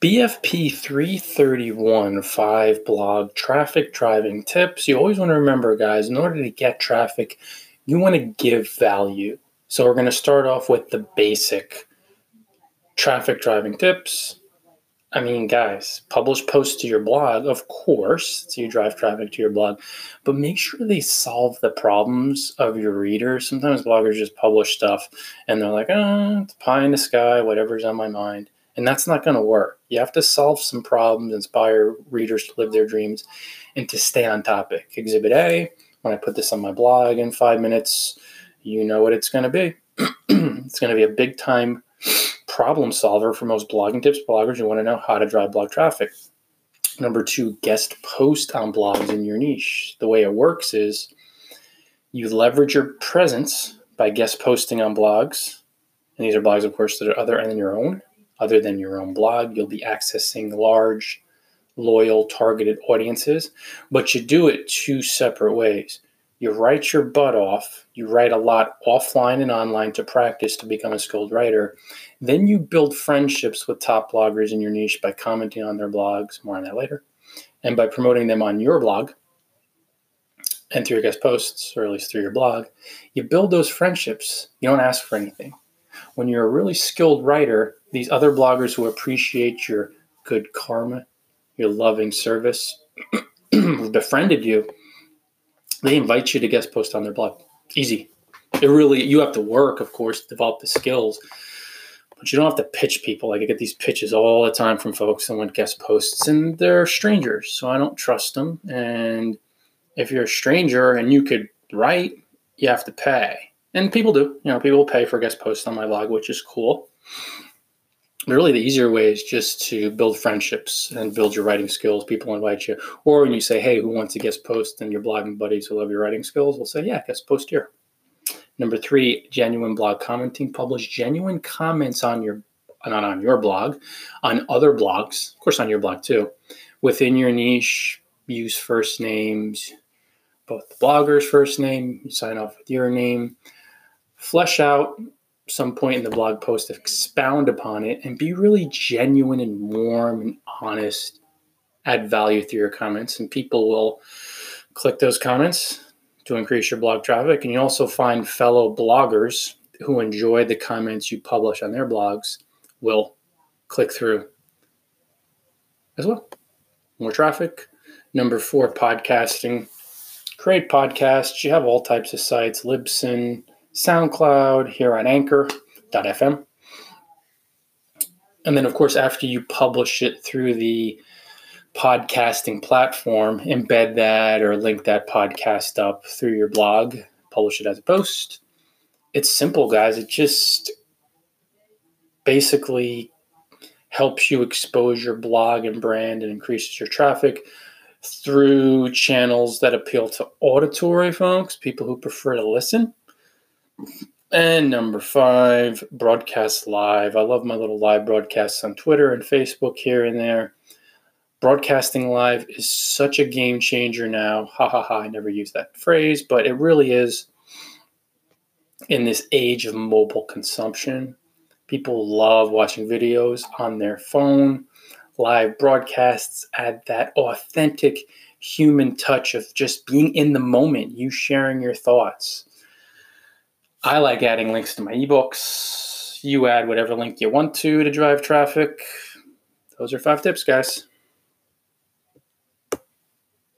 BFP 331 5 blog traffic driving tips. You always want to remember, guys, in order to get traffic, you want to give value. So we're going to start off with the basic traffic driving tips. I mean, guys, publish posts to your blog, of course, so you drive traffic to your blog, but make sure they solve the problems of your readers. Sometimes bloggers just publish stuff and they're like, oh, it's pie in the sky, whatever's on my mind. And that's not going to work. You have to solve some problems, inspire readers to live their dreams, and to stay on topic. Exhibit A, when I put this on my blog in five minutes, you know what it's going to be. it's going to be a big time problem solver for most blogging tips bloggers who want to know how to drive blog traffic. Number two, guest post on blogs in your niche. The way it works is you leverage your presence by guest posting on blogs. And these are blogs, of course, that are other than your own. Other than your own blog, you'll be accessing large, loyal, targeted audiences, but you do it two separate ways you write your butt off. You write a lot offline and online to practice to become a skilled writer. Then you build friendships with top bloggers in your niche by commenting on their blogs, more on that later, and by promoting them on your blog and through your guest posts, or at least through your blog. You build those friendships. You don't ask for anything. When you're a really skilled writer, these other bloggers who appreciate your good karma, your loving service, befriended you, they invite you to guest post on their blog. Easy. It really you have to work, of course, develop the skills, but you don't have to pitch people. Like I get these pitches all the time from folks that want guest posts, and they're strangers, so I don't trust them. And if you're a stranger and you could write, you have to pay, and people do. You know, people pay for guest posts on my blog, which is cool really the easier way is just to build friendships and build your writing skills. People invite you, or when you say, "Hey, who wants to guest post?" and your blogging buddies who love your writing skills will say, "Yeah, guest post here." Number three, genuine blog commenting. Publish genuine comments on your not on your blog, on other blogs, of course, on your blog too. Within your niche, use first names, both the blogger's first name. You sign off with your name. Flesh out some point in the blog post expound upon it and be really genuine and warm and honest add value through your comments and people will click those comments to increase your blog traffic. And you also find fellow bloggers who enjoy the comments you publish on their blogs will click through as well. More traffic. Number four podcasting. Create podcasts. You have all types of sites libsyn SoundCloud, here on Anchor.fm. And then, of course, after you publish it through the podcasting platform, embed that or link that podcast up through your blog, publish it as a post. It's simple, guys. It just basically helps you expose your blog and brand and increases your traffic through channels that appeal to auditory folks, people who prefer to listen and number five, broadcast live. I love my little live broadcasts on Twitter and Facebook here and there. Broadcasting live is such a game changer now. Ha ha ha. I never use that phrase, but it really is in this age of mobile consumption. People love watching videos on their phone. Live broadcasts add that authentic human touch of just being in the moment, you sharing your thoughts I like adding links to my ebooks. You add whatever link you want to to drive traffic. Those are five tips, guys.